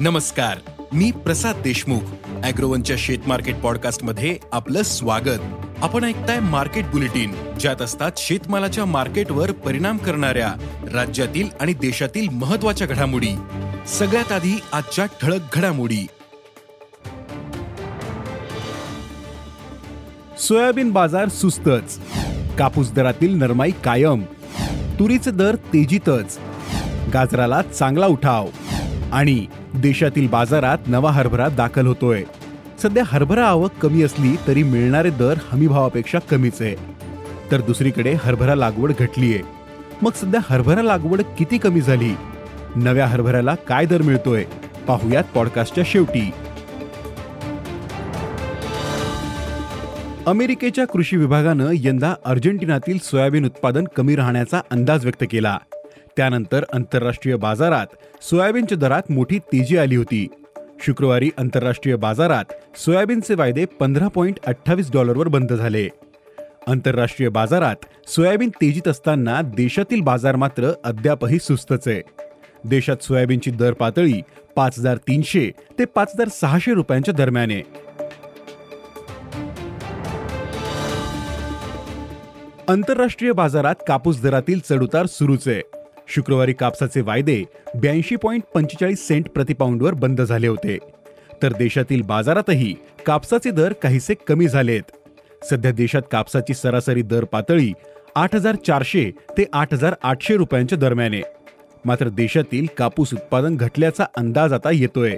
नमस्कार मी प्रसाद देशमुख अॅग्रोवनच्या शेत मार्केट पॉडकास्टमध्ये आपलं स्वागत. आपण ऐकताय मार्केट बुलेटिन ज्यात असतात शेतमालाच्या मार्केटवर परिणाम करणाऱ्या राज्यातील आणि देशातील महत्त्वाच्या घडामोडी. सगळ्यात आधी आजच्या ठळक घडामोडी. सोयाबीन बाजार सुस्तच. कापूस दरातील नरमाई कायम. तुरीचे दर तेजीतच. गाजराला चांगला उठाव. आणि देशातील बाजारात नवा हरभरा दाखल होतोय. सध्या हरभरा आवक कमी असली तरी मिळणारे दर हमीभावापेक्षा कमीच आहे. तर दुसरीकडे हरभरा लागवड घटलीये. मग सध्या हरभरा लागवड किती कमी झाली? नव्या हरभऱ्याला काय दर मिळतोय? पाहुयात पॉडकास्टच्या शेवटी. अमेरिकेच्या कृषी विभागानं यंदा अर्जेंटिनातील सोयाबीन उत्पादन कमी राहण्याचा अंदाज व्यक्त केला. त्यानंतर आंतरराष्ट्रीय बाजारात सोयाबीनच्या दरात मोठी तेजी आली होती. शुक्रवारी आंतरराष्ट्रीय बाजारात सोयाबीनचे वायदे पंधरा पॉईंट अठ्ठावीस डॉलरवर बंद झाले. आंतरराष्ट्रीय बाजारात सोयाबीन तेजीत असताना देशातील बाजार मात्र अद्यापही सुस्तच आहे. देशात सोयाबीनची दर पातळी पाच हजार तीनशे ते पाच हजार सहाशे रुपयांच्या दरम्यान आहे. आंतरराष्ट्रीय बाजारात कापूस दरातील चढउतार सुरूच आहे. शुक्रवारी कापसाचे वायदे ब्याऐंशी पॉईंट पंचेचाळीस सेंट प्रतिपाऊंडवर बंद झाले होते. तर देशातील बाजारातही कापसाचे दर काहीसे कमी झालेत. सध्या देशात कापसाची सरासरी दर पातळी आठ हजार चारशे ते आठ हजार आठशे रुपयांच्या दरम्यान आहे. मात्र देशातील कापूस उत्पादन घटल्याचा अंदाज आता येतोय.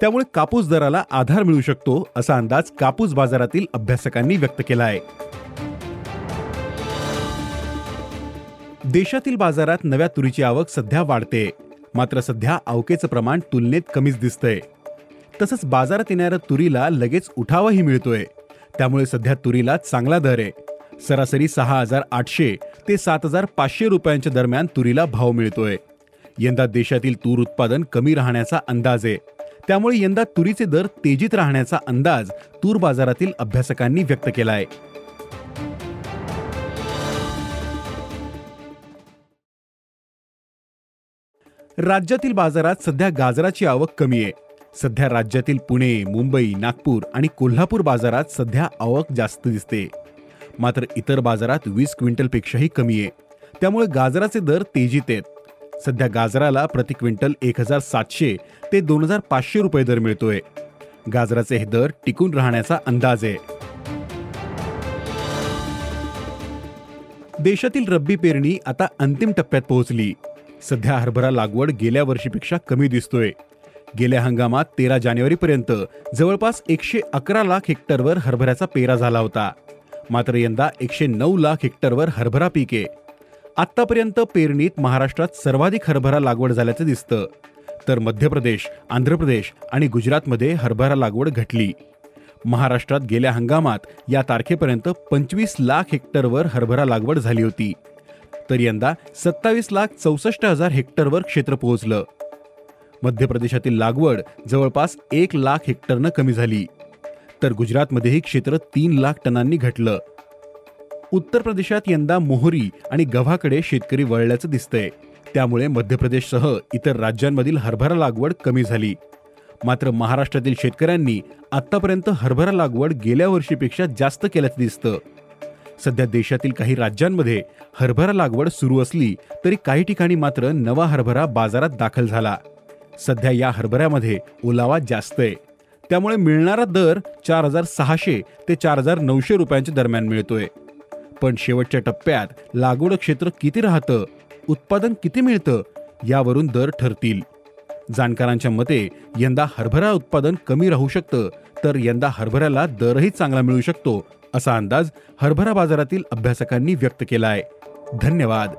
त्यामुळे कापूस दराला आधार मिळू शकतो असा अंदाज कापूस बाजारातील अभ्यासकांनी व्यक्त केला आहे. देशातील बाजारात नव्या तुरीची आवक सध्या वाढते. मात्र सध्या अवकेचं प्रमाण तुलनेत कमीच दिसतंय. तसंच बाजारात येणाऱ्या तुरीला लगेच उठावाही मिळतोय. त्यामुळे सध्या तुरीला चांगला दर आहे. सरासरी सहा हजार आठशे ते सात हजार पाचशे रुपयांच्या दरम्यान तुरीला भाव मिळतोय. यंदा देशातील तूर उत्पादन कमी राहण्याचा अंदाज आहे. त्यामुळे यंदा तुरीचे दर तेजीत राहण्याचा अंदाज तूर बाजारातील अभ्यासकांनी व्यक्त केला आहे राज्यातील बाजारात सध्या गाजराची आवक कमी आहे. सध्या राज्यातील पुणे मुंबई नागपूर आणि कोल्हापूर बाजारात सध्या आवक जास्त दिसते. मात्र इतर बाजारात वीस क्विंटलपेक्षाही कमी आहे. त्यामुळे गाजराचे दर तेजीत आहेत. सध्या गाजराला प्रति क्विंटल एक हजार सातशे ते दोन हजार पाचशे रुपये दर मिळतोय. गाजराचे हे दर टिकून राहण्याचा अंदाज आहे. देशातील रब्बी पेरणी आता अंतिम टप्प्यात पोहोचली. सध्या हरभरा लागवड गेल्या वर्षीपेक्षा कमी दिसतोय. गेल्या हंगामात तेरा जानेवारीपर्यंत जवळपास एकशे अकरा लाख हेक्टरवर हरभऱ्याचा पेरा झाला होता. मात्र यंदा एकशे नऊ लाख हेक्टरवर हरभरा पीक आहे. पेरणीत महाराष्ट्रात सर्वाधिक हरभरा लागवड झाल्याचं दिसतं. तर मध्य प्रदेश आंध्र प्रदेश आणि गुजरातमध्ये हरभरा लागवड घटली. महाराष्ट्रात गेल्या हंगामात या तारखेपर्यंत पंचवीस लाख हेक्टरवर हरभरा लागवड झाली होती. तर यंदा सत्तावीस लाख चौसष्ट हजार हेक्टरवर क्षेत्र पोहोचलं. मध्य प्रदेशातील लागवड जवळपास एक लाख हेक्टरनं कमी झाली. तर गुजरातमध्येही क्षेत्र तीन लाख टनांनी घटलं. उत्तर प्रदेशात यंदा मोहरी आणि गव्हाकडे शेतकरी वळल्याचं दिसतंय. त्यामुळे मध्य प्रदेशसह इतर राज्यांमधील हरभरा लागवड कमी झाली. मात्र महाराष्ट्रातील शेतकऱ्यांनी आतापर्यंत हरभरा लागवड गेल्या वर्षीपेक्षा जास्त केल्याचं दिसतं. सध्या देशातील काही राज्यांमध्ये हरभरा लागवड सुरू असली तरी काही ठिकाणी मात्र नवा हरभरा बाजारात दाखल झाला. सध्या या हरभऱ्यामध्ये ओलावा जास्त आहे. त्यामुळे मिळणारा दर चार हजार सहाशे ते चार हजार नऊशे रुपयांच्या दरम्यान मिळतोय. पण शेवटच्या टप्प्यात लागवड क्षेत्र किती राहतं उत्पादन किती मिळतं यावरून दर ठरतील. जाणकारांच्या मते यंदा हरभरा उत्पादन कमी राहू शकतं तर यंदा हरभऱ्याला दरही चांगला मिळू शकतो असा अंदाज हरभरा बाजारातील अभ्यासकांनी व्यक्त केला आहे धन्यवाद.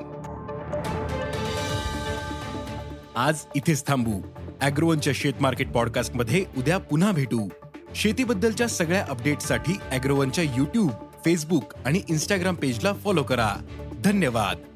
आज इथेच थांबू. अॅग्रोवनच्या शेत मार्केट पॉडकास्टमध्ये उद्या पुन्हा भेटू. शेतीबद्दलच्या सगळ्या अपडेटसाठी अॅग्रोवनच्या युट्यूब फेसबुक आणि इंस्टाग्राम पेजला फॉलो करा. धन्यवाद.